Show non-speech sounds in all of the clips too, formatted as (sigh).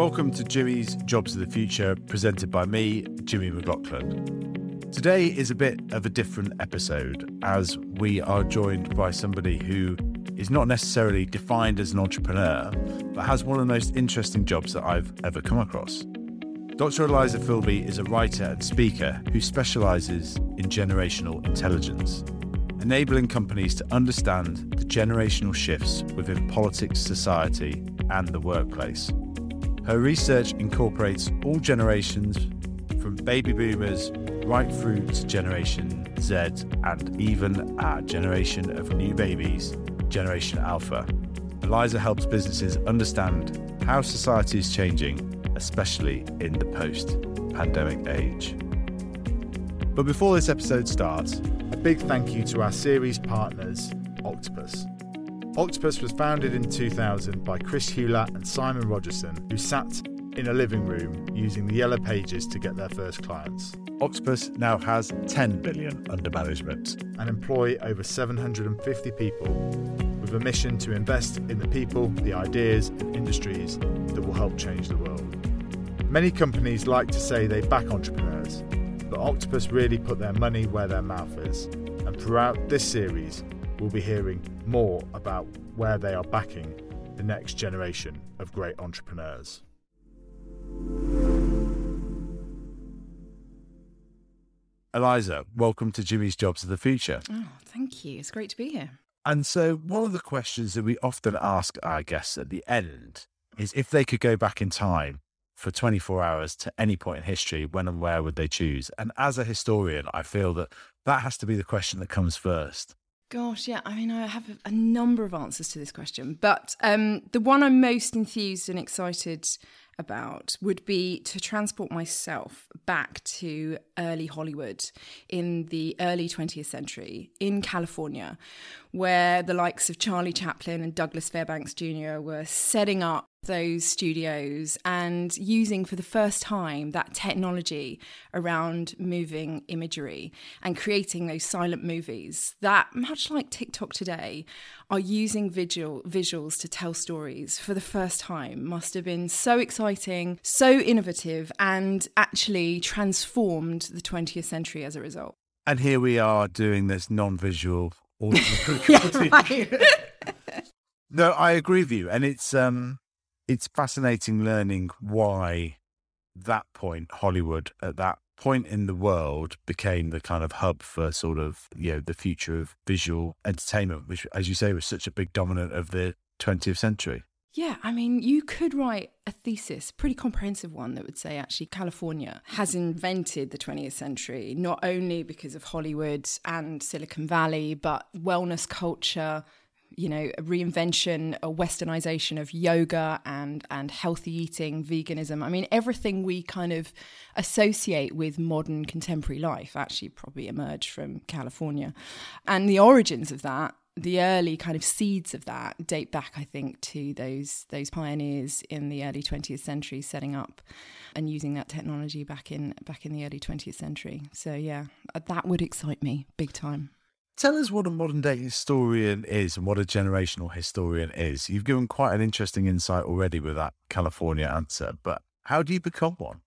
Welcome to Jimmy's Jobs of the Future, presented by me, Jimmy McLaughlin. Today is a bit of a different episode as we are joined by somebody who is not necessarily defined as an entrepreneur, but has one of the most interesting jobs that I've ever come across. Dr. Eliza Filby is a writer and speaker who specialises in generational intelligence, enabling companies to understand the generational shifts within politics, society, and the workplace. Her research incorporates all generations from baby boomers right through to Generation Z and even our generation of new babies, Generation Alpha. Eliza helps businesses understand how society is changing especially in the post pandemic age. But before this episode starts, a big thank you to our series partners, Octopus. Octopus was founded in 2000 by Chris Hulatt and Simon Rogerson, who sat in a living room using the yellow pages to get their first clients. Octopus now has 10 billion under management and employ over 750 people with a mission to invest in the people, the ideas, and industries that will help change the world. Many companies like to say they back entrepreneurs, but Octopus really put their money where their mouth is. And throughout this series, we'll be hearing more about where they are backing the next generation of great entrepreneurs. Eliza, welcome to Jimmy's Jobs of the Future. Oh, thank you. It's great to be here. And so, one of the questions that we often ask our guests at the end is if they could go back in time for 24 hours to any point in history, when and where would they choose? And as a historian, I feel that that has to be the question that comes first. Gosh, yeah. I mean, I have a, number of answers to this question, but um, the one I'm most enthused and excited about would be to transport myself back to early Hollywood in the early 20th century in California, where the likes of Charlie Chaplin and Douglas Fairbanks Jr. were setting up those studios and using for the first time that technology around moving imagery and creating those silent movies that much like TikTok today are using visual visuals to tell stories for the first time must have been so exciting so innovative and actually transformed the 20th century as a result. And here we are doing this non-visual audio (laughs) (laughs) no i agree with you and it's um it's fascinating learning why that point Hollywood at that point in the world became the kind of hub for sort of you know the future of visual entertainment which as you say was such a big dominant of the 20th century. Yeah, I mean, you could write a thesis, pretty comprehensive one, that would say actually California has invented the 20th century, not only because of Hollywood and Silicon Valley, but wellness culture, you know, a reinvention, a westernization of yoga and and healthy eating, veganism. I mean, everything we kind of associate with modern contemporary life actually probably emerged from California, and the origins of that. The early kind of seeds of that date back, I think, to those those pioneers in the early 20th century setting up and using that technology back in back in the early 20th century. So yeah, that would excite me big time. Tell us what a modern day historian is and what a generational historian is. You've given quite an interesting insight already with that California answer, but how do you become one?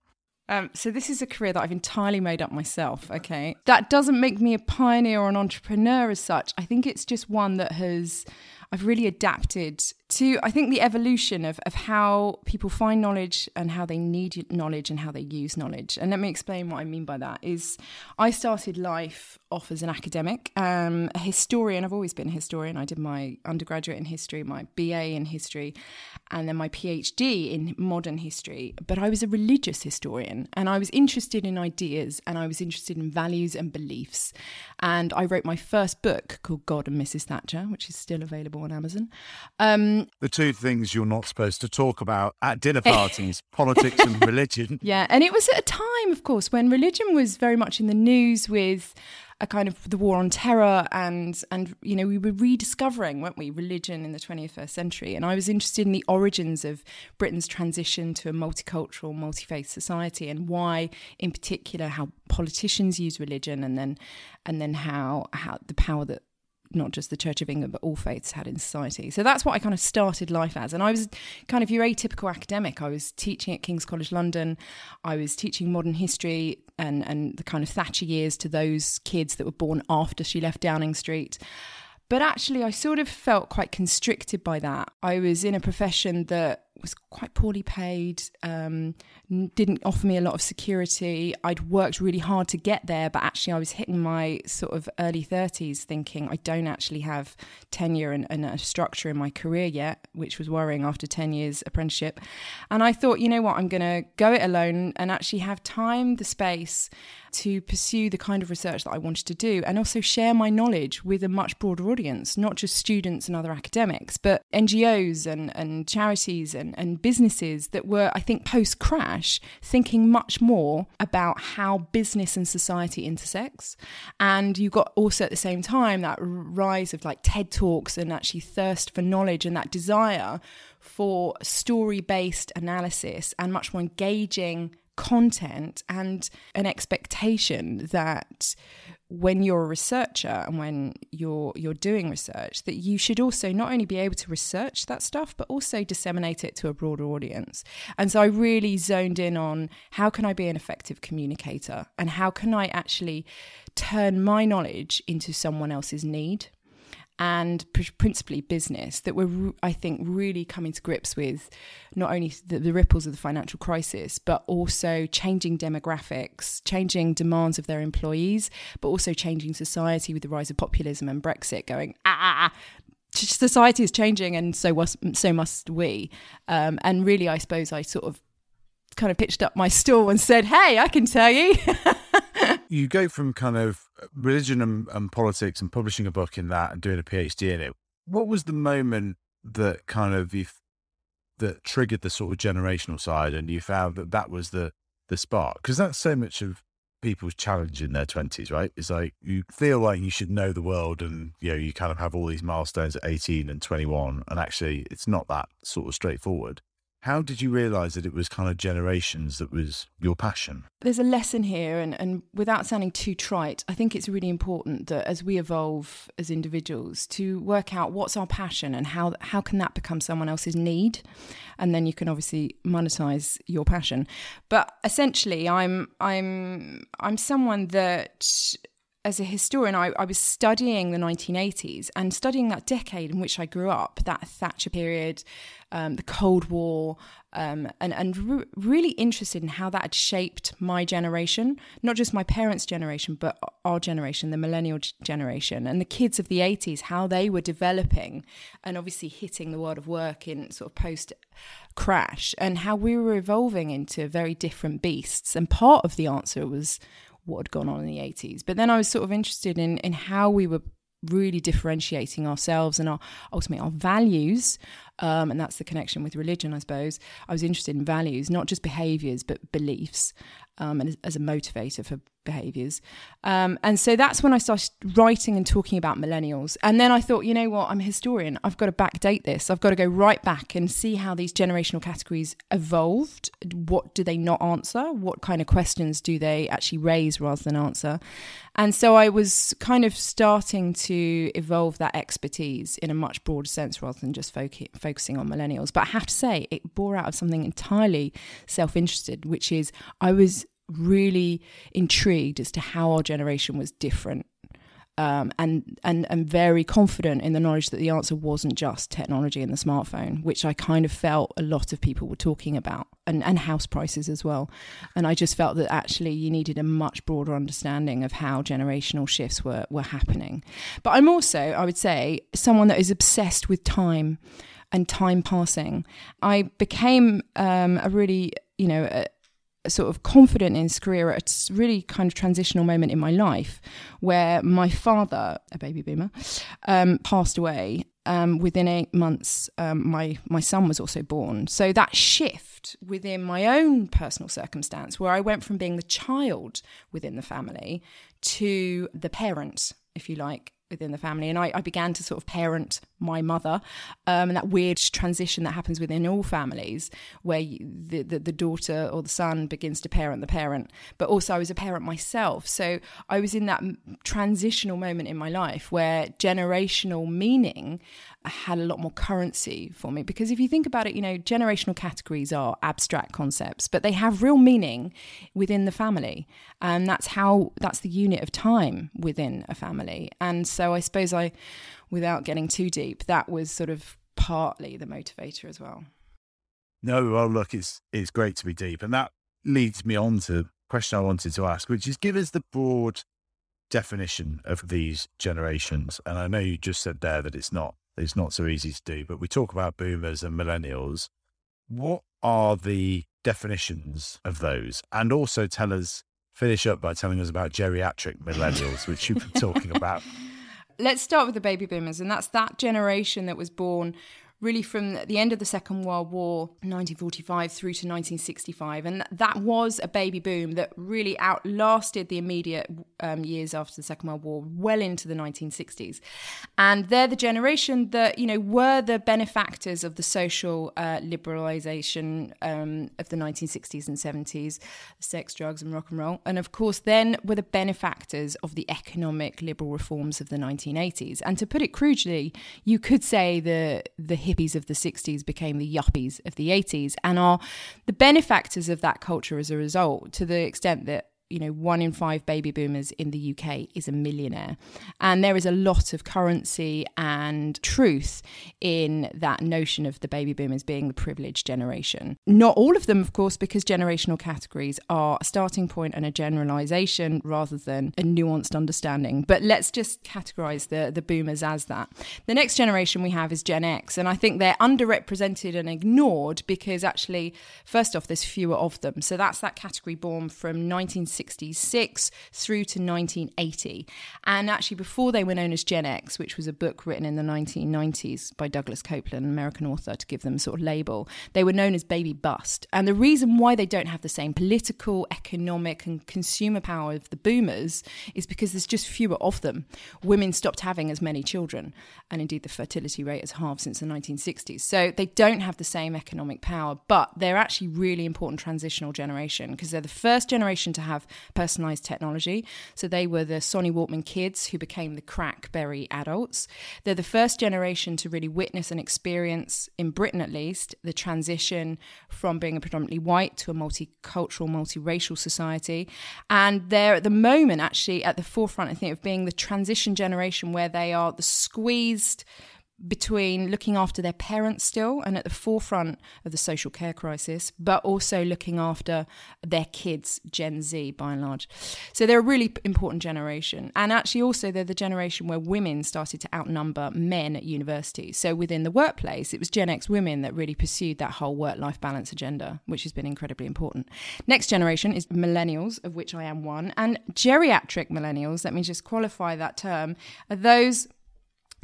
Um, so this is a career that I've entirely made up myself. Okay, that doesn't make me a pioneer or an entrepreneur as such. I think it's just one that has I've really adapted to, I think, the evolution of, of how people find knowledge and how they need knowledge and how they use knowledge. And let me explain what I mean by that is I started life off as an academic, um, a historian. I've always been a historian. I did my undergraduate in history, my BA in history, and then my PhD in modern history. But I was a religious historian and I was interested in ideas and I was interested in values and beliefs. And I wrote my first book called God and Mrs. Thatcher, which is still available on Amazon. Um, the two things you're not supposed to talk about at dinner (laughs) parties politics and religion. (laughs) Yeah. And it was at a time, of course, when religion was very much in the news with a kind of the war on terror and and you know we were rediscovering weren't we religion in the 21st century and i was interested in the origins of britain's transition to a multicultural multi-faith society and why in particular how politicians use religion and then and then how how the power that not just the Church of England, but all faiths had in society. So that's what I kind of started life as. And I was kind of your atypical academic. I was teaching at King's College London. I was teaching modern history and, and the kind of Thatcher years to those kids that were born after she left Downing Street. But actually, I sort of felt quite constricted by that. I was in a profession that was quite poorly paid, um, didn't offer me a lot of security. I'd worked really hard to get there, but actually, I was hitting my sort of early 30s thinking I don't actually have tenure and, and a structure in my career yet, which was worrying after 10 years apprenticeship. And I thought, you know what, I'm going to go it alone and actually have time, the space to pursue the kind of research that I wanted to do and also share my knowledge with a much broader audience, not just students and other academics, but NGOs and, and charities and, and businesses that were, I think, post crash, thinking much more about how business and society intersects. And you got also at the same time that rise of like TED Talks and actually thirst for knowledge and that desire for story based analysis and much more engaging content and an expectation that when you're a researcher and when you're you're doing research that you should also not only be able to research that stuff but also disseminate it to a broader audience. And so i really zoned in on how can i be an effective communicator and how can i actually turn my knowledge into someone else's need and principally business that we're, I think, really coming to grips with not only the, the, ripples of the financial crisis, but also changing demographics, changing demands of their employees, but also changing society with the rise of populism and Brexit going, ah, ah, ah society is changing and so was, so must we. Um, and really, I suppose I sort of kind of pitched up my stall and said, hey, I can tell you. (laughs) you go from kind of uh, religion and, and, politics and publishing a book in that and doing a PhD in it. What was the moment that kind of you that triggered the sort of generational side, and you found that that was the the spark? Because that's so much of people's challenge in their twenties, right? It's like you feel like you should know the world, and you know you kind of have all these milestones at eighteen and twenty one, and actually it's not that sort of straightforward. How did you realize that it was kind of generations that was your passion? There's a lesson here, and, and without sounding too trite, I think it's really important that as we evolve as individuals, to work out what's our passion and how how can that become someone else's need, and then you can obviously monetize your passion. But essentially, I'm I'm I'm someone that as a historian, I, I, was studying the 1980s and studying that decade in which I grew up, that Thatcher period, um, the Cold War, um, and, and re- really interested in how that had shaped my generation, not just my parents' generation, but our generation, the millennial generation, and the kids of the 80s, how they were developing and obviously hitting the world of work in sort of post crash, and how we were evolving into very different beasts. And part of the answer was what had gone on in the 80s. But then I was sort of interested in, in how we were really differentiating ourselves and our ultimately our values um, and that's the connection with religion i suppose i was interested in values not just behaviors but beliefs um, and as, a motivator for behaviors. Um, and so that's when I started writing and talking about millennials. And then I thought, you know what, I'm a historian. I've got to backdate this. I've got to go right back and see how these generational categories evolved. What do they not answer? What kind of questions do they actually raise rather than answer? And so I was kind of starting to evolve that expertise in a much broader sense rather than just focusing on millennials. But I have to say, it bore out of something entirely self interested, which is I was really intrigued as to how our generation was different. Um, and and and very confident in the knowledge that the answer wasn't just technology and the smartphone, which I kind of felt a lot of people were talking about, and, and house prices as well. And I just felt that actually you needed a much broader understanding of how generational shifts were were happening. But I'm also, I would say, someone that is obsessed with time and time passing. I became um, a really you know a, sort of confident in his career at a really kind of transitional moment in my life where my father, a baby boomer, um, passed away. Um, within eight months, um, my my son was also born. So that shift within my own personal circumstance, where I went from being the child within the family to the parent, if you like, within the family, and I, I began to sort of parent my mother, um, and that weird transition that happens within all families where you, the, the, the daughter or the son begins to parent the parent. But also, I was a parent myself. So I was in that transitional moment in my life where generational meaning had a lot more currency for me. Because if you think about it, you know, generational categories are abstract concepts, but they have real meaning within the family. And that's how, that's the unit of time within a family. And so I suppose I, without getting too deep, that was sort of partly the motivator as well. No, well, look, it's it's great to be deep, and that leads me on to question I wanted to ask, which is give us the broad definition of these generations. And I know you just said there that it's not it's not so easy to do, but we talk about boomers and millennials. What are the definitions of those? And also tell us, finish up by telling us about geriatric millennials, which you've been talking about. (laughs) Let's start with the baby boomers, and that's that generation that was born really from the end of the Second World War, 1945 through to 1965. And that was a baby boom that really outlasted the immediate um, years after the Second World War, well into the 1960s. And they're the generation that, you know, were the benefactors of the social uh, liberalization um, of the 1960s and 70s, sex, drugs, and rock and roll. And of course, then were the benefactors of the economic liberal reforms of the 1980s. And to put it crudely, you could say the, the hippies of the 60s became the yuppies of the 80s and are the benefactors of that culture as a result to the extent that you know, one in five baby boomers in the UK is a millionaire. And there is a lot of currency and truth in that notion of the baby boomers being the privileged generation. Not all of them, of course, because generational categories are a starting point and a generalization rather than a nuanced understanding. But let's just categorize the, the boomers as that. The next generation we have is Gen X. And I think they're underrepresented and ignored because actually, first off, there's fewer of them. So that's that category born from 1960. 1966 through to 1980. And actually, before they were known as Gen X, which was a book written in the 1990s by Douglas Coupland, an American author, to give them sort of label, they were known as Baby Bust. And the reason why they don't have the same political, economic, and consumer power of the boomers is because there's just fewer of them. Women stopped having as many children, and indeed the fertility rate has halved since the 1960s. So they don't have the same economic power, but they're actually really important transitional generation because they're the first generation to have personalized technology. So they were the Sony Walkman kids who became the Crackberry adults. They're the first generation to really witness and experience, in Britain at least, the transition from being a predominantly white to a multicultural, multiracial society. And they're at the moment actually at the forefront, I think, of being the transition generation where they are the squeezed between looking after their parents still and at the forefront of the social care crisis, but also looking after their kids, Gen Z by and large. So they're a really important generation. And actually, also, they're the generation where women started to outnumber men at university. So within the workplace, it was Gen X women that really pursued that whole work life balance agenda, which has been incredibly important. Next generation is millennials, of which I am one, and geriatric millennials, let me just qualify that term, are those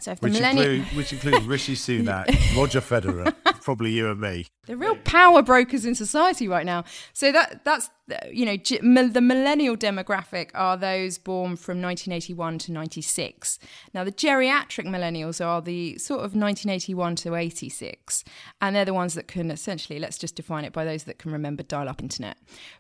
so if the which, include, which includes Rishi Sunak, (laughs) Roger Federer, probably you and me. They're real power brokers in society right now. So that that's you know, the millennial demographic are those born from 1981 to 96. Now, the geriatric millennials are the sort of 1981 to 86, and they're the ones that can essentially, let's just define it by those that can remember dial up internet.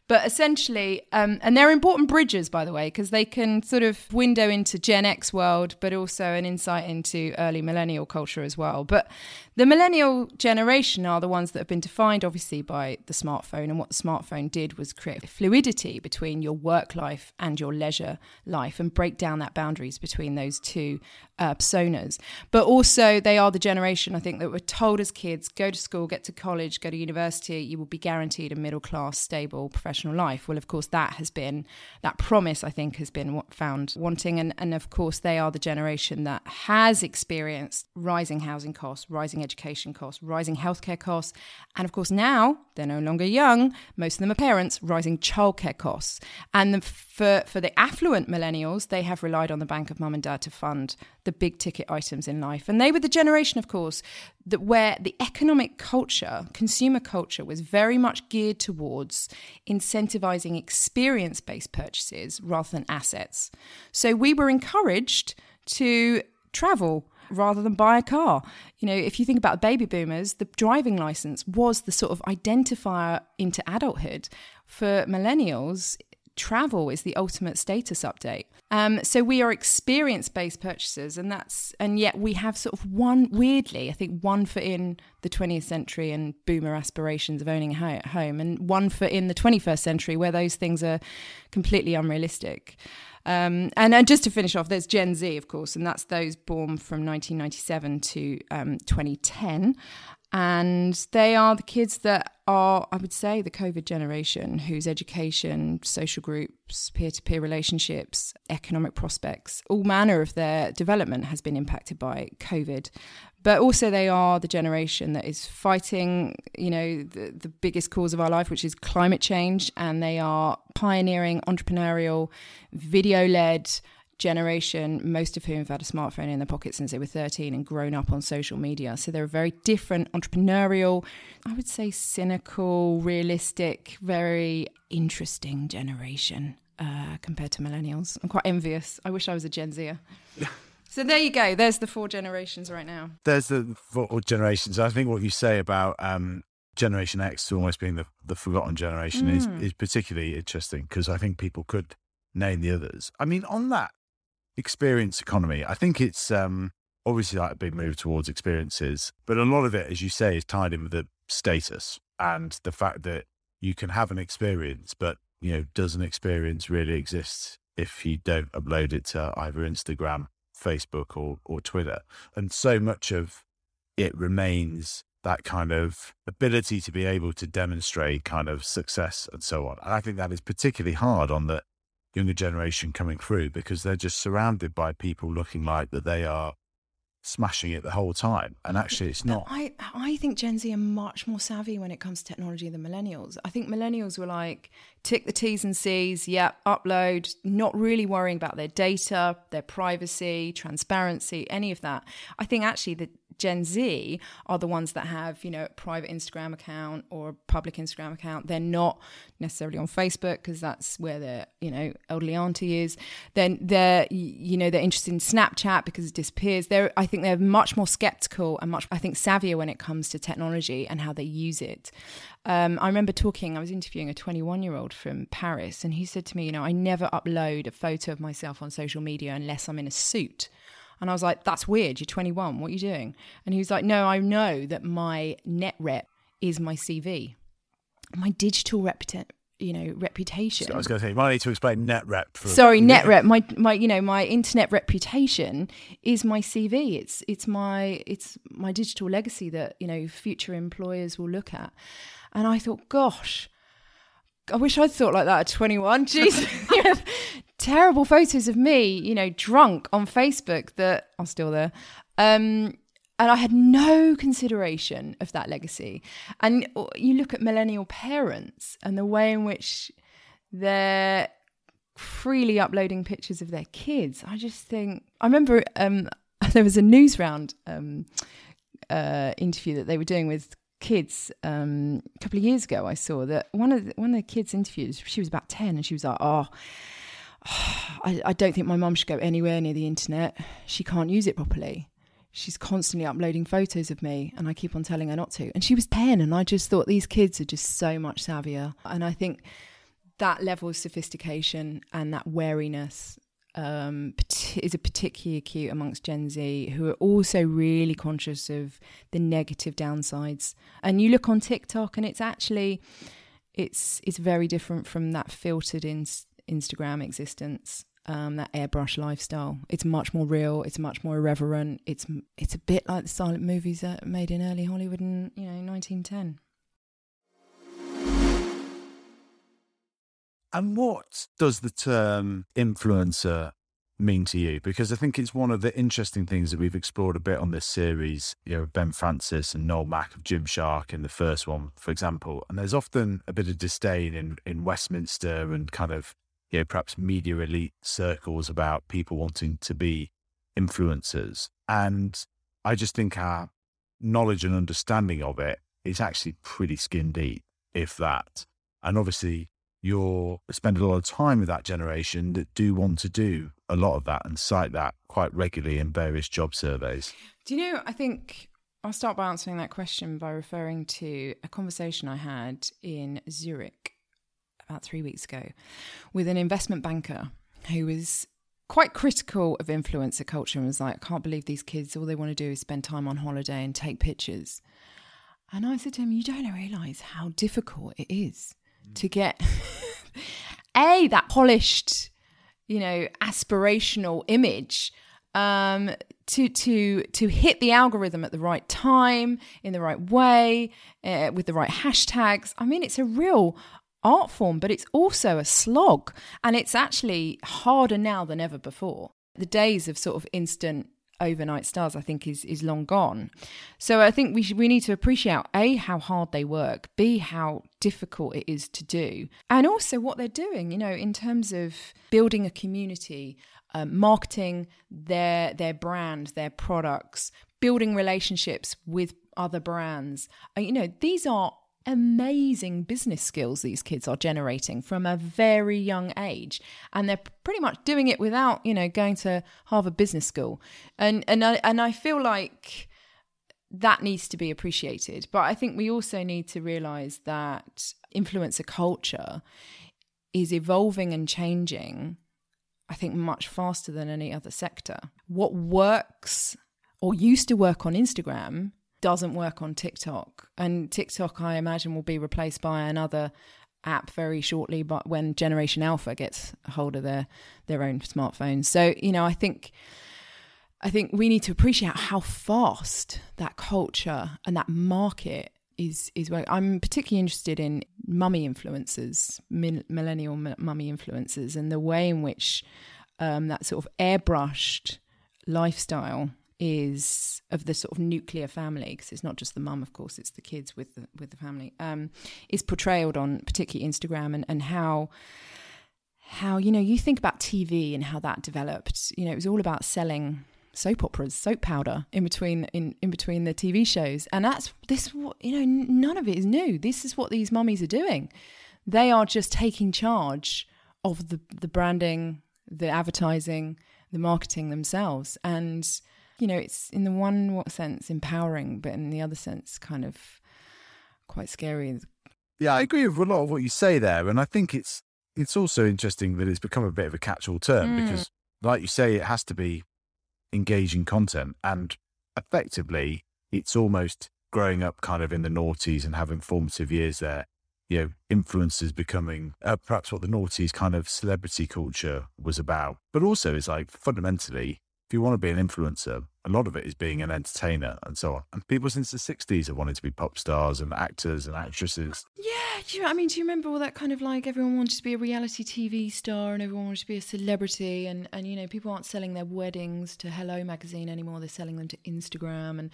But essentially, um, and they're important bridges, by the way, because they can sort of window into Gen X world, but also an insight into early millennial culture as well. But the millennial generation are the ones that have been defined, obviously, by the smartphone, and what the smartphone did was create fluidity between your work life and your leisure life and break down that boundaries between those two uh, personas. But also, they are the generation I think that were told as kids go to school, get to college, go to university, you will be guaranteed a middle class, stable professional life. Well, of course, that has been that promise, I think, has been found wanting. And, and of course, they are the generation that has experienced rising housing costs, rising education costs, rising healthcare costs. And of course, now they're no longer young, most of them are parents, rising childcare costs. And the, for, for the affluent millennials, they have relied on the bank of mum and dad to fund the big ticket items in life. And they were the generation, of course, that where the economic culture, consumer culture, was very much geared towards incentivizing experience based purchases rather than assets. So we were encouraged to travel rather than buy a car. You know, if you think about baby boomers, the driving license was the sort of identifier into adulthood. For millennials, travel is the ultimate status update. Um, so we are experience based purchasers, and that's and yet we have sort of one weirdly, I think one foot in the 20th century and boomer aspirations of owning a home, and one foot in the 21st century where those things are completely unrealistic. Um, and, and just to finish off, there's Gen Z, of course, and that's those born from 1997 to um, 2010. And they are the kids that are, I would say, the COVID generation whose education, social groups, peer to peer relationships, economic prospects, all manner of their development has been impacted by COVID. But also, they are the generation that is fighting, you know, the, the biggest cause of our life, which is climate change. And they are pioneering entrepreneurial, video led, generation, most of whom have had a smartphone in their pocket since they were 13 and grown up on social media. So they're a very different, entrepreneurial, I would say cynical, realistic, very interesting generation uh, compared to millennials. I'm quite envious. I wish I was a Gen Zer. (laughs) So there you go. There's the four generations right now. There's the four generations. I think what you say about um, Generation X almost being the, the forgotten generation mm. is, is particularly interesting because I think people could name the others. I mean, on that experience economy. I think it's um, obviously like a big move towards experiences, but a lot of it, as you say, is tied in with the status and the fact that you can have an experience, but you know, does an experience really exist if you don't upload it to either Instagram, Facebook, or or Twitter? And so much of it remains that kind of ability to be able to demonstrate kind of success and so on. And I think that is particularly hard on the younger generation coming through because they're just surrounded by people looking like that they are smashing it the whole time. And actually it's not. I, I think gen z are much more savvy when it comes to technology than millennials. I think millennials were like tick the t's and c's yeah upload not really worrying about their data their privacy transparency any of that. I think actually the Gen Z are the ones that have, you know, a private Instagram account or a public Instagram account. They're not necessarily on Facebook because that's where their, you know, elderly auntie is. Then they're, you know, they're interested in Snapchat because it disappears. They're, I think they're much more skeptical and much, I think, savvier when it comes to technology and how they use it. Um, I remember talking, I was interviewing a 21 year old from Paris, and he said to me, you know, I never upload a photo of myself on social media unless I'm in a suit. And I was like, that's weird. You're 21. What are you doing? And he was like, no, I know that my net rep is my CV. My digital reputation you know reputation. So I was going to say, you might need to explain net rep. For Sorry, net rep. My my you know my internet reputation is my CV. It's it's my it's my digital legacy that you know future employers will look at. And I thought, gosh, I wish I'd thought like that at 21. (laughs) Jeez, (laughs) terrible photos of me, you know, drunk on Facebook that are still there. Um, and I had no consideration of that legacy. And you look at millennial parents and the way in which they're freely uploading pictures of their kids. I just think I remember um, (laughs) there was a Newsround um, uh, interview that they were doing with kids um, a couple of years ago. I saw that one of the, one of the kids interviews. She was about ten, and she was like, "Oh." (sighs) I, I don't think my mum should go anywhere near the internet. She can't use it properly. She's constantly uploading photos of me, and I keep on telling her not to. And she was 10, and I just thought these kids are just so much savvier. And I think that level of sophistication and that wariness um, is a particularly acute amongst Gen Z, who are also really conscious of the negative downsides. And you look on TikTok, and it's actually it's it's very different from that filtered in Instagram existence, um, that airbrush lifestyle. It's much more real. It's much more irreverent. It's it's a bit like the silent movies that made in early Hollywood in you know 1910. And what does the term influencer mean to you? Because I think it's one of the interesting things that we've explored a bit on this series, you know, Ben Francis and Noel Mack of Gymshark in the first one, for example. And there's often a bit of disdain in, in Westminster and kind of you know, perhaps media elite circles about people wanting to be influencers. And I just think our knowledge and understanding of it is actually pretty skin deep, if that. And obviously, you're spending a lot of time with that generation that do want to do a lot of that and cite that quite regularly in various job surveys. Do you know, I think I'll start by answering that question by referring to a conversation I had in Zurich about three weeks ago with an investment banker who was quite critical of influencer culture and was like, I can't believe these kids, all they want to do is spend time on holiday and take pictures. And I said to him, You don't realize how difficult it is to get (laughs) a that polished, you know, aspirational image um, to to to hit the algorithm at the right time, in the right way, uh, with the right hashtags. I mean, it's a real art form, but it's also a slog, and it's actually harder now than ever before. The days of sort of instant overnight stars, I think, is is long gone. So I think we should, we need to appreciate a how hard they work, b how difficult it is to do, and also what they're doing. You know, in terms of building a community, um, marketing their their brand, their products, building relationships with other brands. Uh, you know, these are amazing business skills these kids are generating from a very young age. And they're pretty much doing it without you know going to Harvard Business School. And and I, and I feel like that needs to be appreciated. But I think we also need to realize that influencer culture is evolving and changing I think much faster than any other sector. What works or used to work on Instagram doesn't work on TikTok. And TikTok, I imagine, will be replaced by another app very shortly, but when Generation Alpha gets a hold of their their own smartphones. So, you know, I think I think we need to appreciate how fast that culture and that market is is where I'm particularly interested in mummy influencers, millennial mummy influencers, and the way in which um, that sort of airbrushed lifestyle is of the sort of nuclear family because it's not just the mum of course it's the kids with the, with the family um, is portrayed on particularly Instagram and, and how how you know you think about TV and how that developed you know it was all about selling soap operas soap powder in between in, in between the TV shows. And that's this you know none of it is new. This is what these mummies are doing. They are just taking charge of the the branding the advertising the marketing themselves. And you know, it's in the one sense empowering, but in the other sense, kind of quite scary. Yeah, I agree with a lot of what you say there, and I think it's it's also interesting that it's become a bit of a catch-all term mm. because, like you say, it has to be engaging content, and effectively, it's almost growing up kind of in the noughties and having formative years there. You know, influencers becoming uh, perhaps what the noughties kind of celebrity culture was about, but also it's like fundamentally if you want to be an influencer, a lot of it is being an entertainer and so on. And people since the 60s have wanted to be pop stars and actors and actresses. Yeah. You, I mean, do you remember all that kind of like everyone wanted to be a reality TV star and everyone wanted to be a celebrity? And, and you know, people aren't selling their weddings to Hello magazine anymore. They're selling them to Instagram. And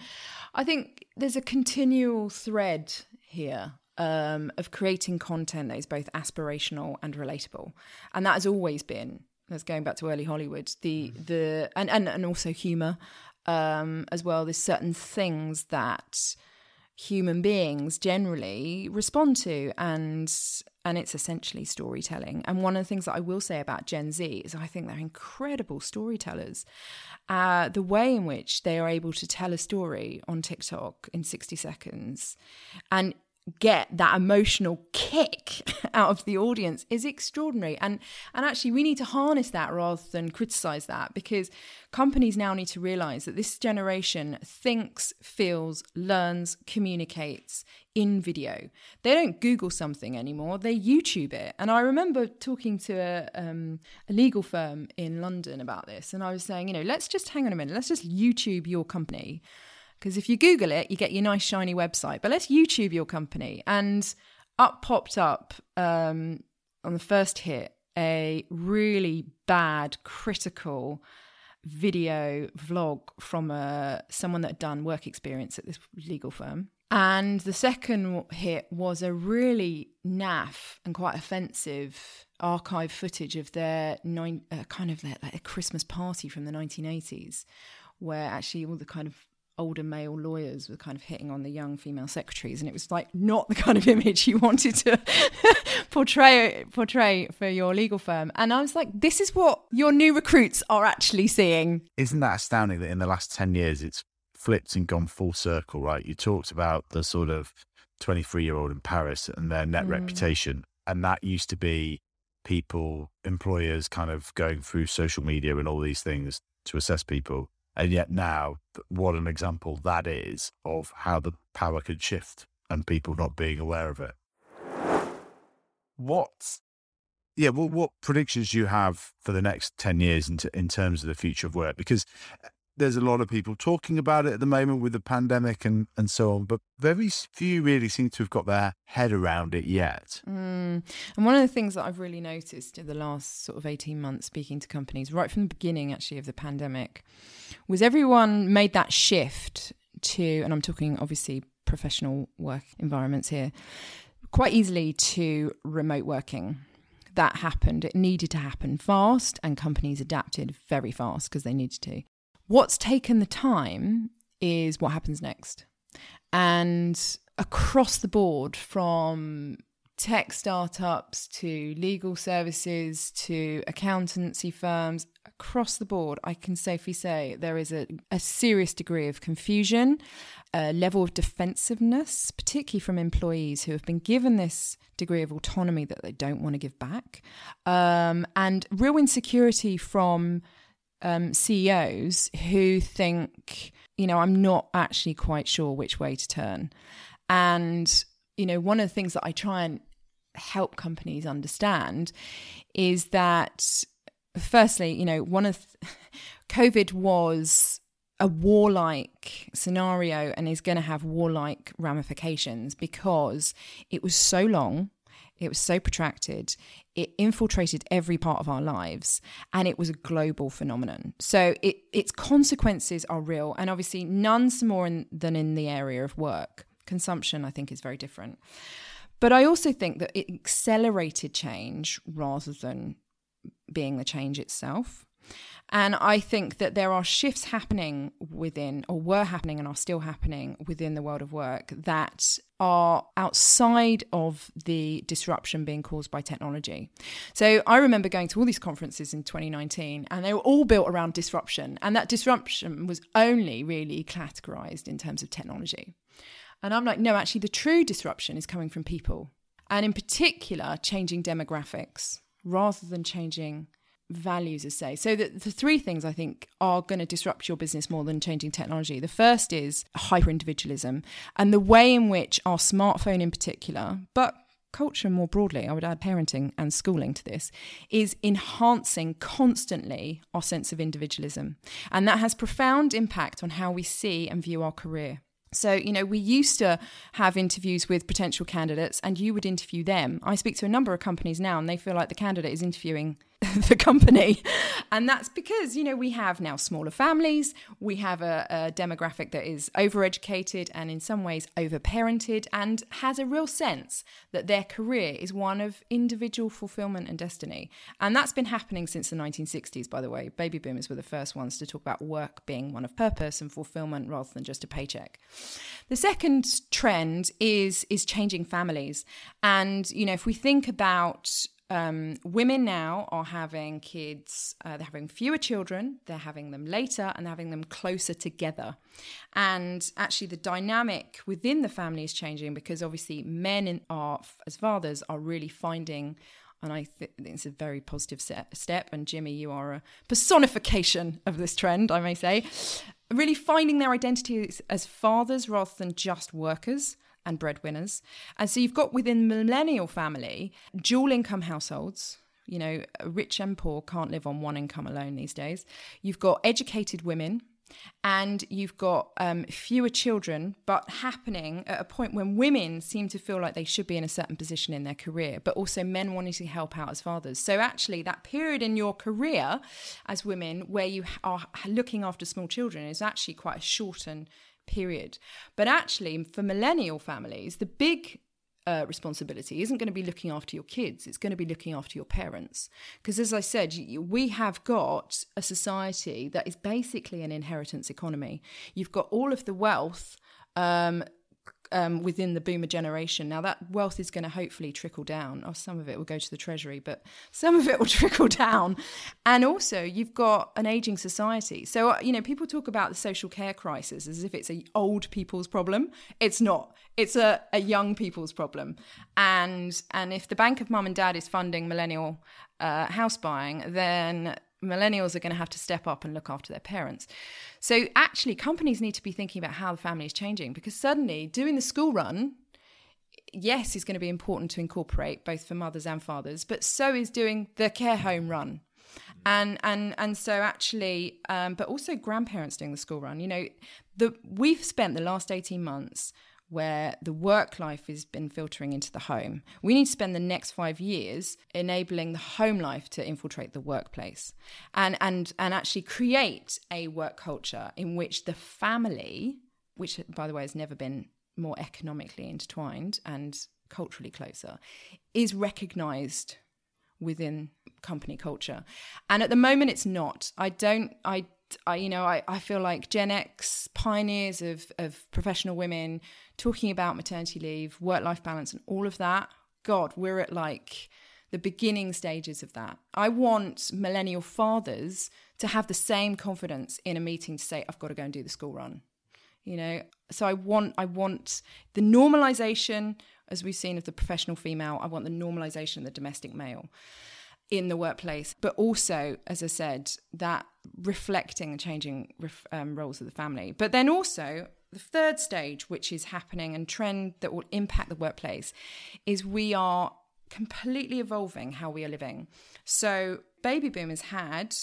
I think there's a continual thread here um, of creating content that is both aspirational and relatable. And that has always been that's going back to early Hollywood. The mm. the and and, and also humor um, as well. There's certain things that human beings generally respond to, and and it's essentially storytelling. And one of the things that I will say about Gen Z is I think they're incredible storytellers. Uh, the way in which they are able to tell a story on TikTok in 60 seconds and get that emotional kick (laughs) out of the audience is extraordinary. And and actually we need to harness that rather than criticize that because companies now need to realize that this generation thinks feels learns communicates in video. They don't google something anymore. They youtube it. And i remember talking to a, um, a legal firm in london about this and i was saying you know let's just hang on a minute let's just youtube your company because if you Google it, you get your nice shiny website. But let's YouTube your company. And up popped up um, on the first hit a really bad, critical video vlog from a, uh, someone that had done work experience at this legal firm. And the second hit was a really naff and quite offensive archive footage of their nine, uh, kind of like a Christmas party from the 1980s, where actually all the kind of older male lawyers were kind of hitting on the young female secretaries and it was like not the kind of (laughs) image you wanted to (laughs) portray portray for your legal firm. And I was like, this is what your new recruits are actually seeing. Isn't that astounding that in the last 10 years it's flipped and gone full circle, right? You talked about the sort of 23 year old in Paris and their net mm. reputation. And that used to be people, employers kind of going through social media and all these things to assess people. And yet now, what an example that is of how the power can shift and people not being aware of it. What, yeah, what predictions do you have for the next 10 years in, t- in terms of the future of work? Because there's a lot of people talking about it at the moment with the pandemic and, and so on, but very few really seem to have got their head around it yet. Mm. And one of the things that I've really noticed in the last sort of 18 months speaking to companies, right from the beginning actually of the pandemic, was everyone made that shift to, and I'm talking obviously professional work environments here, quite easily to remote working that happened. It needed to happen fast, and companies adapted very fast because they needed to. What's taken the time is what happens next. And across the board, from tech startups to legal services to accountancy firms, across the board, I can safely say there is a, a serious degree of confusion, a level of defensiveness, particularly from employees who have been given this degree of autonomy that they don't want to give back, um, and real insecurity from um, CEOs who think, you know, I'm not actually quite sure which way to turn. And, you know, one of the things that I try and help companies understand is that, firstly, you know, one of th- (laughs) COVID was a warlike scenario and is going to have warlike ramifications because it was so long it was so protracted. It infiltrated every part of our lives and it was a global phenomenon. So it, its consequences are real. And obviously, none's more in, than in the area of work. Consumption, I think, is very different. But I also think that it accelerated change rather than being the change itself. And I think that there are shifts happening within, or were happening and are still happening within the world of work that are outside of the disruption being caused by technology. So I remember going to all these conferences in 2019 and they were all built around disruption. And that disruption was only really categorized in terms of technology. And I'm like, no, actually, the true disruption is coming from people. And in particular, changing demographics rather than changing values as say. So the, the three things i think are going to disrupt your business more than changing technology. The first is hyper individualism and the way in which our smartphone in particular but culture more broadly i would add parenting and schooling to this is enhancing constantly our sense of individualism. And that has profound impact on how we see and view our career. So, you know, we used to have interviews with potential candidates and you would interview them. I speak to a number of companies now and they feel like the candidate is interviewing (laughs) the company. And that's because, you know, we have now smaller families, we have a, a demographic that is overeducated and in some ways overparented and has a real sense that their career is one of individual fulfillment and destiny. And that's been happening since the 1960s, by the way. Baby boomers were the first ones to talk about work being one of purpose and fulfillment rather than just a paycheck. The second trend is is changing families. And, you know, if we think about um, women now are having kids, uh, they're having fewer children, they're having them later, and having them closer together. And actually, the dynamic within the family is changing because obviously men in, are, as fathers, are really finding. And I think it's a very positive step. And Jimmy, you are a personification of this trend, I may say. Really finding their identity as fathers rather than just workers and breadwinners. And so you've got within the millennial family dual income households. You know, rich and poor can't live on one income alone these days. You've got educated women and you've got um, fewer children, but happening at a point when women seem to feel like they should be in a certain position in their career, but also men wanting to help out as fathers. So, actually, that period in your career as women where you are looking after small children is actually quite a shortened period. But actually, for millennial families, the big uh, responsibility isn't going to be looking after your kids, it's going to be looking after your parents. Because as I said, we have got a society that is basically an inheritance economy. You've got all of the wealth. Um, um, within the boomer generation. Now, that wealth is going to hopefully trickle down, or some of it will go to the treasury, but some of it will (laughs) trickle down. And also, you've got an aging society. So, uh, you know, people talk about the social care crisis as if it's a old people's problem. It's not. It's a, a young people's problem. And and if the bank of mum and dad is funding millennial uh, house buying, then millennials are going to have to step up and look after their parents. So actually, companies need to be thinking about how the family is changing because suddenly doing the school run, yes, is going to be important to incorporate both for mothers and fathers, but so is doing the care home run. And and and so actually, um, but also grandparents doing the school run. You know, the we've spent the last eighteen months where the work life has been filtering into the home. We need to spend the next five years enabling the home life to infiltrate the workplace and, and, and actually create a work culture in which the family, which by the way has never been more economically intertwined and culturally closer, is recognized within company culture. And at the moment it's not. I don't I I, you know, I, I feel like Gen X pioneers of, of professional women talking about maternity leave, work life balance, and all of that. God, we're at like the beginning stages of that. I want millennial fathers to have the same confidence in a meeting to say, I've got to go and do the school run. You know, so I want I want the normalization, as we've seen of the professional female, I want the normalization of the domestic male in the workplace, but also, as I said, that reflecting and changing um, roles of the family. But then also, the third stage, which is happening and trend that will impact the workplace, is we are completely evolving how we are living. So, baby boomers had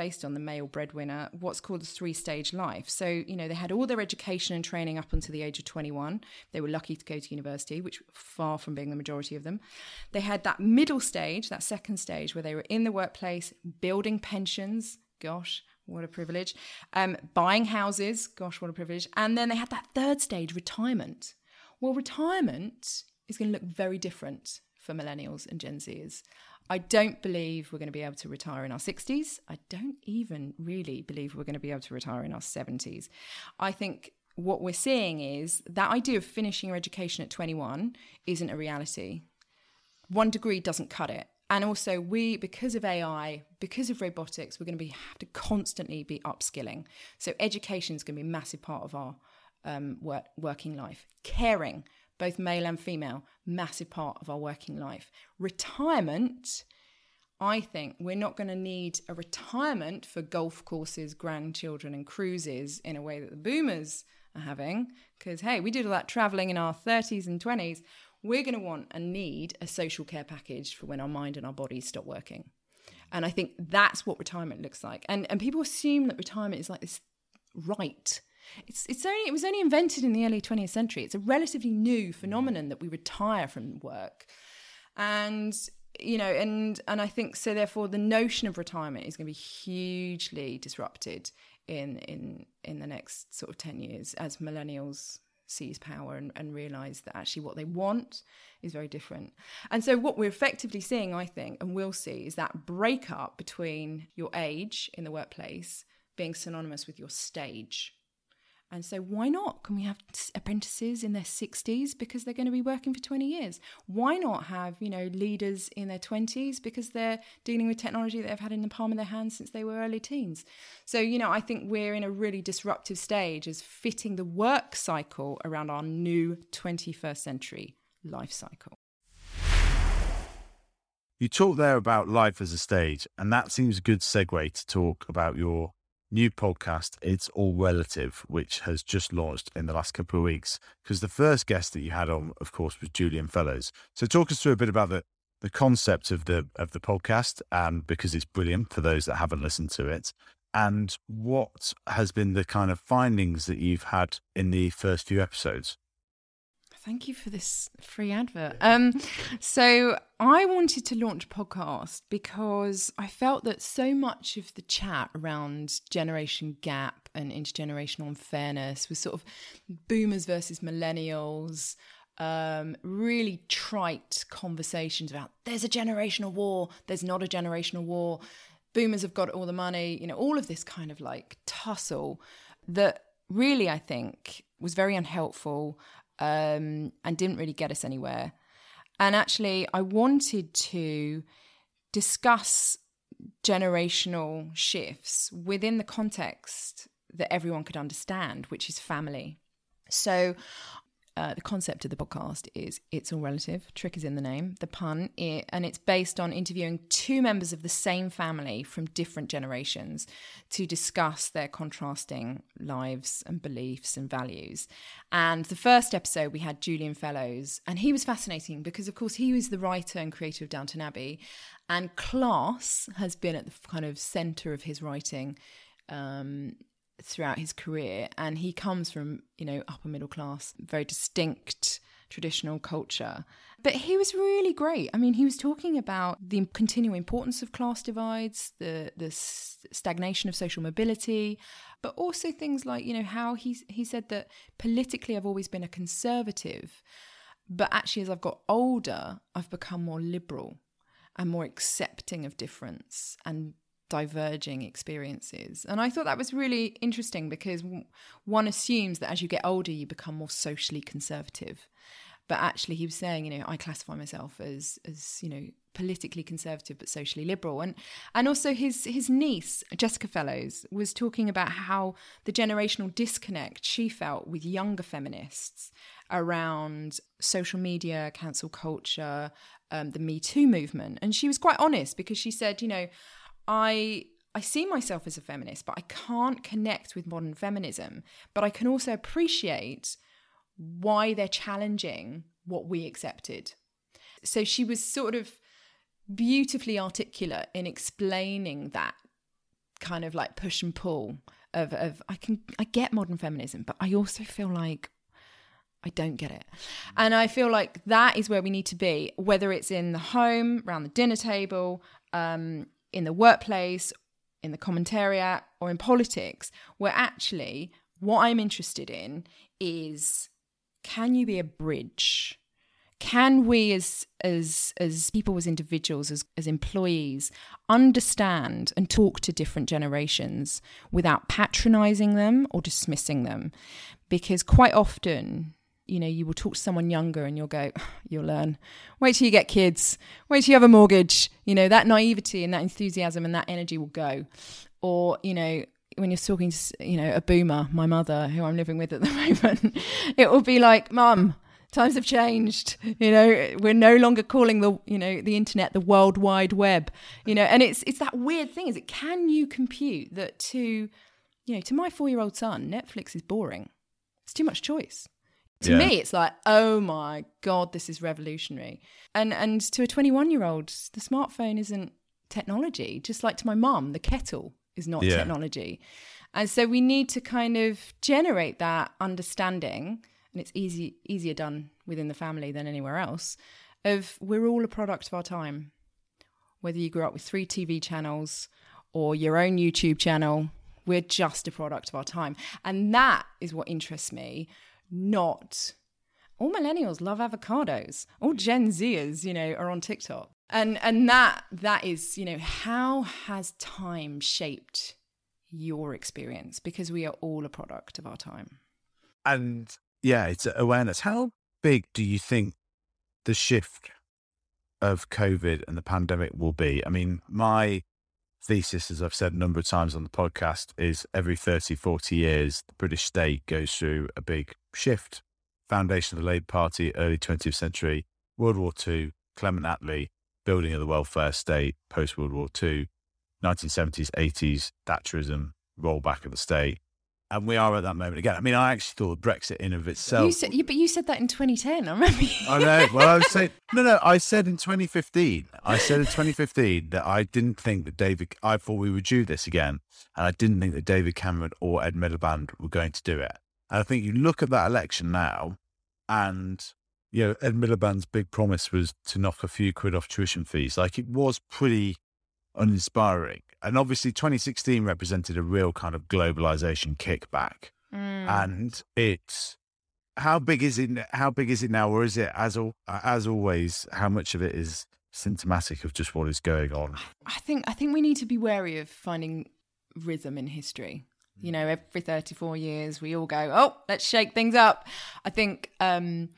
based on the male breadwinner, what's called the three stage life. So, you know, they had all their education and training up until the age of 21. They were lucky to go to university, which far from being the majority of them. They had that middle stage, that second stage, where they were in the workplace, building pensions. Gosh, what a privilege. Um, buying houses. Gosh, what a privilege. And then they had that third stage, retirement. Well, retirement is going to look very different for millennials and Gen Zers. I don't believe we're going to be able to retire in our 60s. I don't even really believe we're going to be able to retire in our 70s. I think what we're seeing is that idea of finishing your education at 21 isn't a reality. One degree doesn't cut it. And also, we, because of AI, because of robotics, we're going to be have to constantly be upskilling. So, education is going to be a massive part of our um, work, working life. Caring, both male and female, massive part of our working life. Retirement, I think we're not going to need a retirement for golf courses, grandchildren, and cruises in a way that the boomers are having. Because, hey, we did all that traveling in our 30s and 20s. We're going to want and need a social care package for when our mind and our bodies stop working. And I think that's what retirement looks like. And, and people assume that retirement is like this right it's it's only it was only invented in the early 20th century. It's a relatively new phenomenon that we retire from work, and you know, and and I think so. Therefore, the notion of retirement is going to be hugely disrupted in in in the next sort of 10 years as millennials seize power and, and realize that actually what they want is very different. And so, what we're effectively seeing, I think, and will see, is that breakup between your age in the workplace being synonymous with your stage and so, why not? Can we have apprentices in their 60s because they're going to be working for 20 years? Why not have, you know, leaders in their 20s because they're dealing with technology that they've had in the palm of their hands since they were early teens? So, you know, I think we're in a really disruptive stage as fitting the work cycle around our new 21st century life cycle. You talk there about life as a stage, and that seems a good segue to talk about your new podcast, It's All Relative, which has just launched in the last couple of weeks. Because the first guest that you had on, of course, was Julian Fellowes. So talk us through a bit about the the concept of the of the podcast, um, because it's brilliant for those that haven't listened to it, and what has been the kind of findings that you've had in the first few episodes. Thank you for this free advert. Um, so I wanted to launch a podcast because I felt that so much of the chat around generation gap and intergenerational unfairness was sort of boomers versus millennials, um, really trite conversations about there's a generational war, there's not a generational war, boomers have got all the money, you know, all of this kind of like tussle that really I think was very unhelpful um, and didn't really get us anywhere. And actually, I wanted to discuss generational shifts within the context that everyone could understand, which is family. So uh, the concept of the podcast is it's all relative. Trick is in the name, the pun, it, and it's based on interviewing two members of the same family from different generations to discuss their contrasting lives and beliefs and values. And the first episode, we had Julian Fellowes, and he was fascinating because, of course, he was the writer and creator of Downton Abbey, and class has been at the kind of center of his writing. Um, throughout his career and he comes from you know upper middle class very distinct traditional culture. But he was really great. I mean he was talking about the continuing importance of class divides the the stagnation of social mobility but also things like you know how he he said that politically i've always been a conservative but actually as i've got older i've become more liberal and more accepting of difference and diverging experiences. And I thought that was really interesting because one assumes that as you get older, you become more socially conservative. But actually, he was saying, you know, I classify myself as, as you know, politically conservative but socially liberal. And and also his his niece Jessica Fellowes was talking about how the generational disconnect she felt with younger feminists around social media, cancel culture, um, the Me Too movement. And she was quite honest because she said, you know, I I see myself as a feminist, but I can't connect with modern feminism. But I can also appreciate why they're challenging what we accepted. So she was sort of beautifully articulate in explaining that kind of like push and pull of, of I can I get modern feminism, but I also feel like I don't get it. And I feel like that is where we need to be, whether it's in the home, around the dinner table, um, in the workplace, in the commentariat, or in politics, where actually what I'm interested in is can you be a bridge? Can we as as as people as individuals, as, as employees, understand and talk to different generations without patronizing them or dismissing them? Because quite often you know, you will talk to someone younger and you'll go, ah, you'll learn. Wait till you get kids. Wait till you have a mortgage. You know, that naivety and that enthusiasm and that energy will go. Or, you know, when you're talking to, you know, a boomer, my mother, who I'm living with at (laughs) the moment, it will be like, Mum, times have changed. You know, we're no longer calling the, you know, the internet the World Wide Web. You know, and it's it's that weird thing, is it can you compute that to, you know, to my four year old son, Netflix is boring. It's too much choice to yeah. me it's like oh my god this is revolutionary. And and to a 21 year old the smartphone isn't technology. Just like to my mum the kettle is not yeah. technology. And so we need to kind of generate that understanding and it's easy easier done within the family than anywhere else of we're all a product of our time. Whether you grew up with three tv channels or your own youtube channel we're just a product of our time. And that is what interests me not all millennials love avocados. All Gen Zers, you know, are on TikTok. And and that that is, you know, how has time shaped your experience? Because we are all a product of our time. And yeah, it's awareness. How big do you think the shift of COVID and the pandemic will be? I mean, my thesis, as I've said a number of times on the podcast, is every 30, 40 years, the British state goes through a big shift. Foundation of the Labour Party, early 20th century, World War II, Clement Attlee, building of the welfare state, post World War II, 1970s, 80s, Thatcherism, rollback of the state, and we are at that moment again. I mean, I actually thought Brexit in of itself. You said, but you said that in 2010. I remember. I know. Well, I was (laughs) saying no, no. I said in 2015. I said in 2015 that I didn't think that David. I thought we would do this again, and I didn't think that David Cameron or Ed Miliband were going to do it. And I think you look at that election now, and you know, Ed Miliband's big promise was to knock a few quid off tuition fees. Like it was pretty uninspiring. And obviously, 2016 represented a real kind of globalization kickback. Mm. And it's how big is it? How big is it now, or is it as as always? How much of it is symptomatic of just what is going on? I think I think we need to be wary of finding rhythm in history. You know, every 34 years, we all go, oh, let's shake things up. I think um,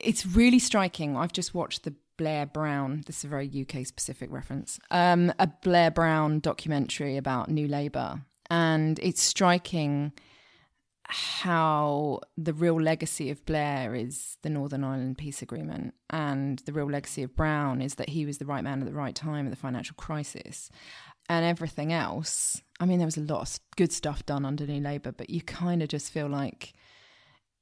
it's really striking. I've just watched the Blair Brown, this is a very UK specific reference, um, a Blair Brown documentary about New Labour. And it's striking how the real legacy of Blair is the Northern Ireland peace agreement, and the real legacy of Brown is that he was the right man at the right time at the financial crisis. And everything else, I mean, there was a lot of good stuff done under New Labour, but you kind of just feel like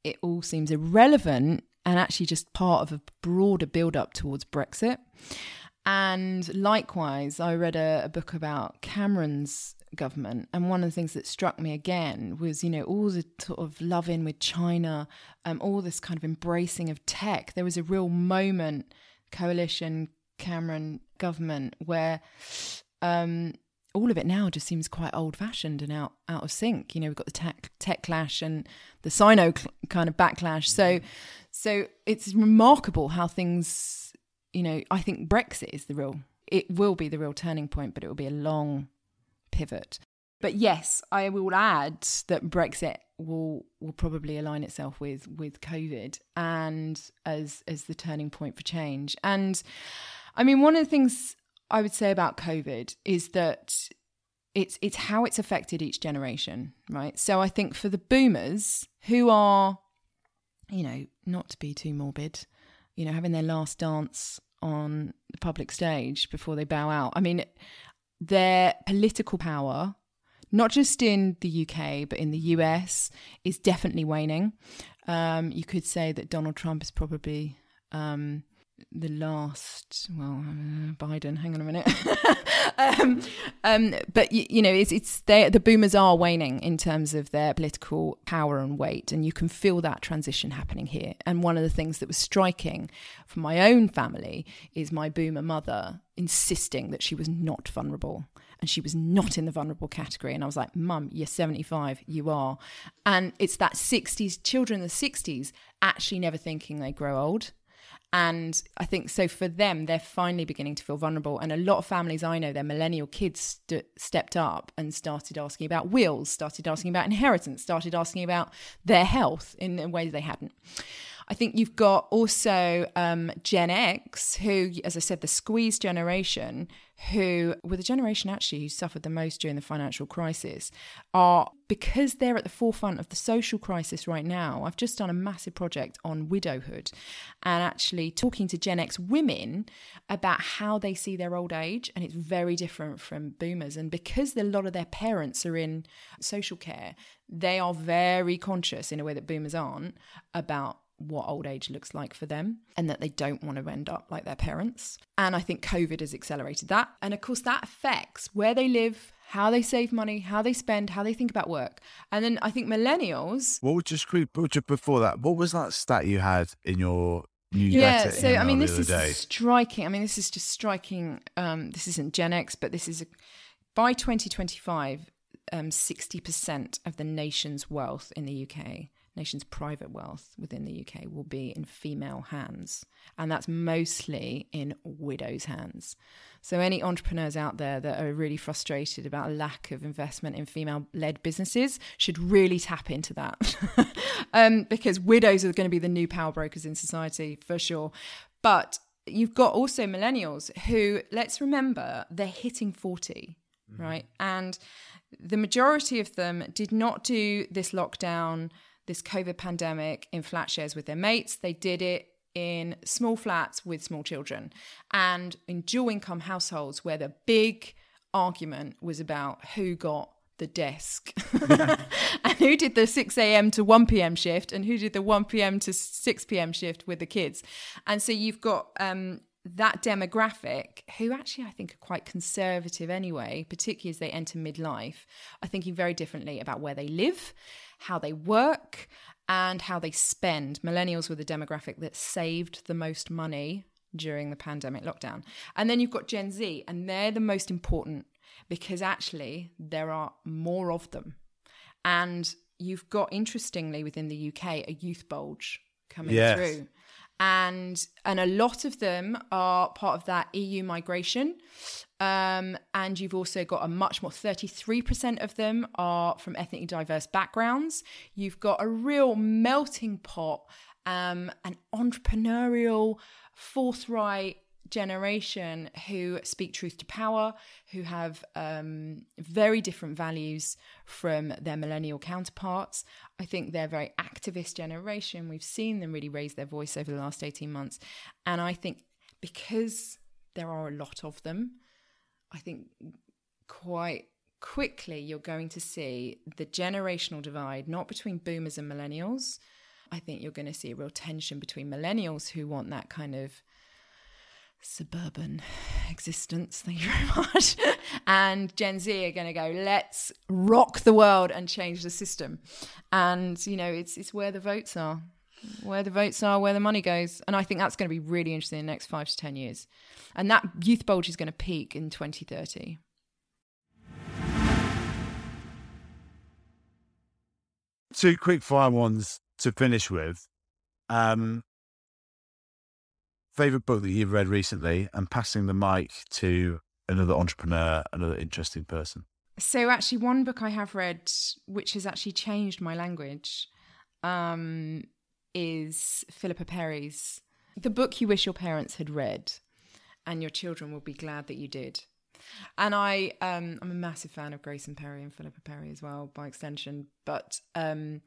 it all seems irrelevant and actually just part of a broader build up towards Brexit. And likewise, I read a, a book about Cameron's government. And one of the things that struck me again was, you know, all the sort of love in with China, um, all this kind of embracing of tech. There was a real moment, coalition, Cameron government, where um, all of it now just seems quite old fashioned and out, out of sync. You know, we've got the tech, tech clash and the Sino cl- kind of backlash. So, so it's remarkable how things, you know, I think Brexit is the real, it will be the real turning point, but it will be a long pivot. But yes, I will add that Brexit will will probably align itself with with COVID and as as the turning point for change. And I mean, one of the things I would say about COVID is that it's it's how it's affected each generation, right? So I think for the boomers who are, you know, not to be too morbid, you know, having their last dance on the public stage before they bow out. I mean, their political power, not just in the UK, but in the US, is definitely waning. Um, you could say that Donald Trump is probably um, the last, well, uh, Biden, hang on a minute. (laughs) um, um, but, you, you, know, it's, it's the boomers are waning in terms of their political power and weight. And you can feel that transition happening here. And one of the things that was striking for my own family is my boomer mother insisting that she was not vulnerable and she was not in the vulnerable category. And I was like, Mum, you're 75, you are. And it's that 60s, children the 60s actually never thinking they grow old. And I think so for them, they're finally beginning to feel vulnerable. And a lot of families I know, their millennial kids st- stepped up and started asking about wills, started asking about inheritance, started asking about their health in ways they hadn't. I think you've got also um, Gen X, who, as I said, the squeeze generation, who were the generation actually who suffered the most during the financial crisis, are because they're at the forefront of the social crisis right now. I've just done a massive project on widowhood and actually talking to Gen X women about how they see their old age, and it's very different from boomers. And because a lot of their parents are in social care, they are very conscious in a way that boomers aren't about what old age looks like for them and that they don't want to end up like their parents. And I think COVID has accelerated that. And of course, that affects where they live, how they save money, how they spend, how they think about work. And then I think millennials. What was just before that? What was that stat you had in your newsletter? yeah, so I mean, this is day? striking. I mean, this is just striking. Um, this isn't Gen X, but this is a, by 2025, um, 60% of the nation's wealth in the UK nation's private wealth within the UK will be in female hands. And that's mostly in widows' hands. So, any entrepreneurs out there that are really frustrated about a lack of investment in female led businesses should really tap into that. (laughs) um, because widows are going to be the new power brokers in society for sure. But you've got also millennials who, let's remember, they're hitting 40, mm-hmm. right? And the majority of them did not do this lockdown this COVID pandemic in flat shares with their mates. They did it in small flats with small children and in dual income households where the big argument was about who got the desk (laughs) and who did the 6 a.m. to 1 p.m. shift and who did the 1 p.m. to 6 p.m. shift with the kids. And so you've got um, that demographic, who actually I think are quite conservative anyway, particularly as they enter midlife, are thinking very differently about where they live how they work, and how they spend. Millennials were the demographic that saved the most money during the pandemic lockdown. And then you've got Gen Z, and they're the most important because actually there are more of them. And you've got, interestingly, within the UK, a youth bulge coming yes. through. And and a lot of them are part of that EU migration. Um, and you've also got a much more 33% of them are from ethnically diverse backgrounds. You've got a real melting pot, um, an entrepreneurial, forthright generation who speak truth to power, who have um, very different values from their millennial counterparts. I think they're very activist generation. We've seen them really raise their voice over the last 18 months. And I think because there are a lot of them, I think quite quickly you're going to see the generational divide, not between boomers and millennials. I think you're going to see a real tension between millennials who want that kind of suburban existence, thank you very (laughs) much, and Gen Z are going to go, let's rock the world and change the system. And, you know, it's, it's where the votes are, where the votes are, where the money goes. And I think that's going to be really interesting in the next five to 10 years. And that youth bulge is going to peak in 2030. Two quick fire ones to finish with. Um, favorite book that you've read recently and passing the mic to another entrepreneur, another interesting person? So, actually, one book I have read, which has actually changed my language, um, is Philippa Perry's The Book You Wish Your Parents Had Read, and Your Children Will Be Glad That You Did. And I, um, I'm a massive fan of Grayson Perry and Philippa Perry as well, by extension. But um,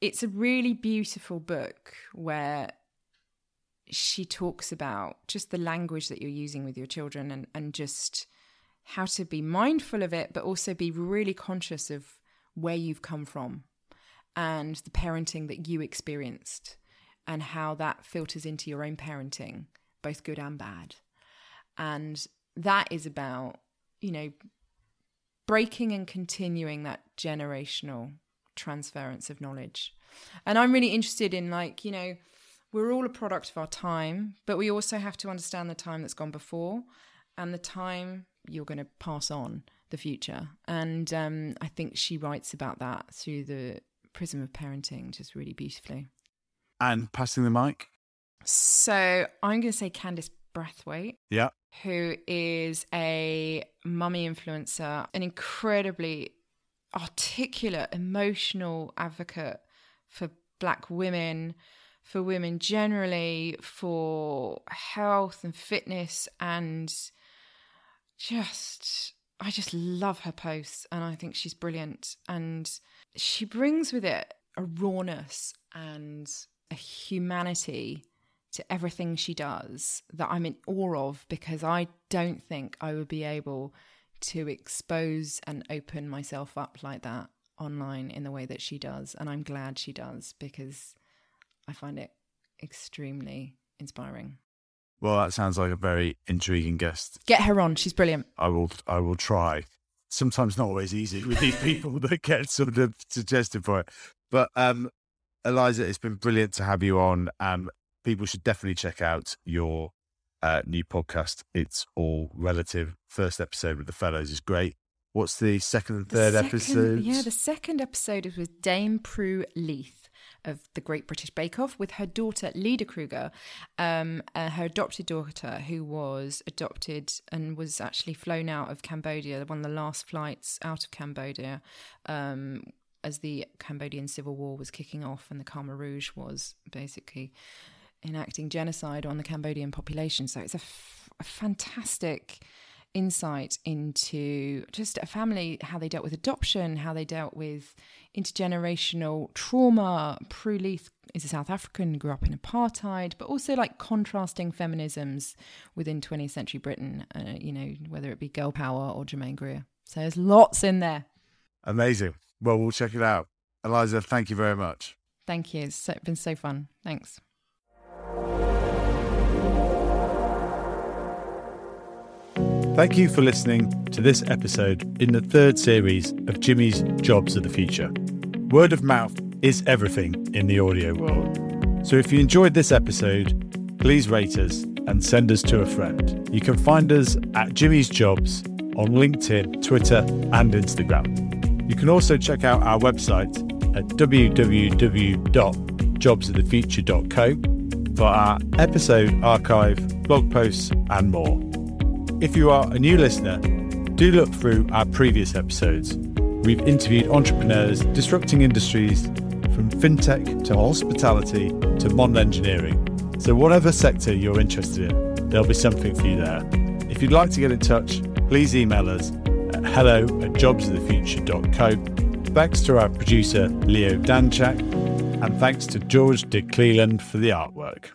it's a really beautiful book where she talks about just the language that you're using with your children and, and just how to be mindful of it, but also be really conscious of where you've come from and the parenting that you experienced and how that filters into your own parenting, both good and bad. And that is about, you know, breaking and continuing that generational transference of knowledge. And I'm really interested in, like, you know, we're all a product of our time, but we also have to understand the time that's gone before and the time you're going to pass on the future. And um, I think she writes about that through the prism of parenting just really beautifully. And passing the mic? So I'm going to say Candice Brathwaite. Yeah. Who is a mummy influencer, an incredibly articulate, emotional advocate for Black women, for women generally, for health and fitness, and just, I just love her posts and I think she's brilliant. And she brings with it a rawness and a humanity to everything she does that I'm in awe of because I don't think I would be able to expose and open myself up like that online in the way that she does. And I'm glad she does because I find it extremely inspiring. Well, that sounds like a very intriguing guest. Get her on; she's brilliant. I will. I will try. Sometimes not always easy with these people (laughs) that get sort of suggested for it. But um, Eliza, it's been brilliant to have you on. Um, people should definitely check out your uh, new podcast. It's all relative. First episode with the Fellowes is great. What's the second and third second, episode? Yeah, the second episode is with Dame Prue Leith of the Great British Bake Off with her daughter Lida Kruger, um, uh, her adopted daughter, who was adopted and was actually flown out of Cambodia, one of the last flights out of Cambodia. Um, as the Cambodian civil war was kicking off and the Khmer Rouge was basically enacting genocide on the Cambodian population. So it's a, f- a fantastic insight into just a family, how they dealt with adoption, how they dealt with intergenerational trauma. Prue Leith is a South African, grew up in apartheid, but also like contrasting feminisms within 20th century Britain, uh, you know, whether it be girl power or Germaine Greer. So there's lots in there. Amazing. Well, we'll check it out. Eliza, thank you very much. Thank you. It's been so fun. Thanks. Thank you for listening to this episode in the third series of Jimmy's Jobs of the Future. Word of mouth is everything in the audio world. So if you enjoyed this episode, please rate us and send us to a friend. You can find us at Jimmy's Jobs on LinkedIn, Twitter, and Instagram. You can also check out our website at www.jobsofthefuture.co for our episode archive, blog posts, and more. If you are a new listener, do look through our previous episodes. We've interviewed entrepreneurs disrupting industries from fintech to hospitality to modern engineering. So, whatever sector you're interested in, there'll be something for you there. If you'd like to get in touch, please email us at hello at jobsofthefuture.co. Thanks to our producer, Leo Danchak, and thanks to George de Cleland for the artwork.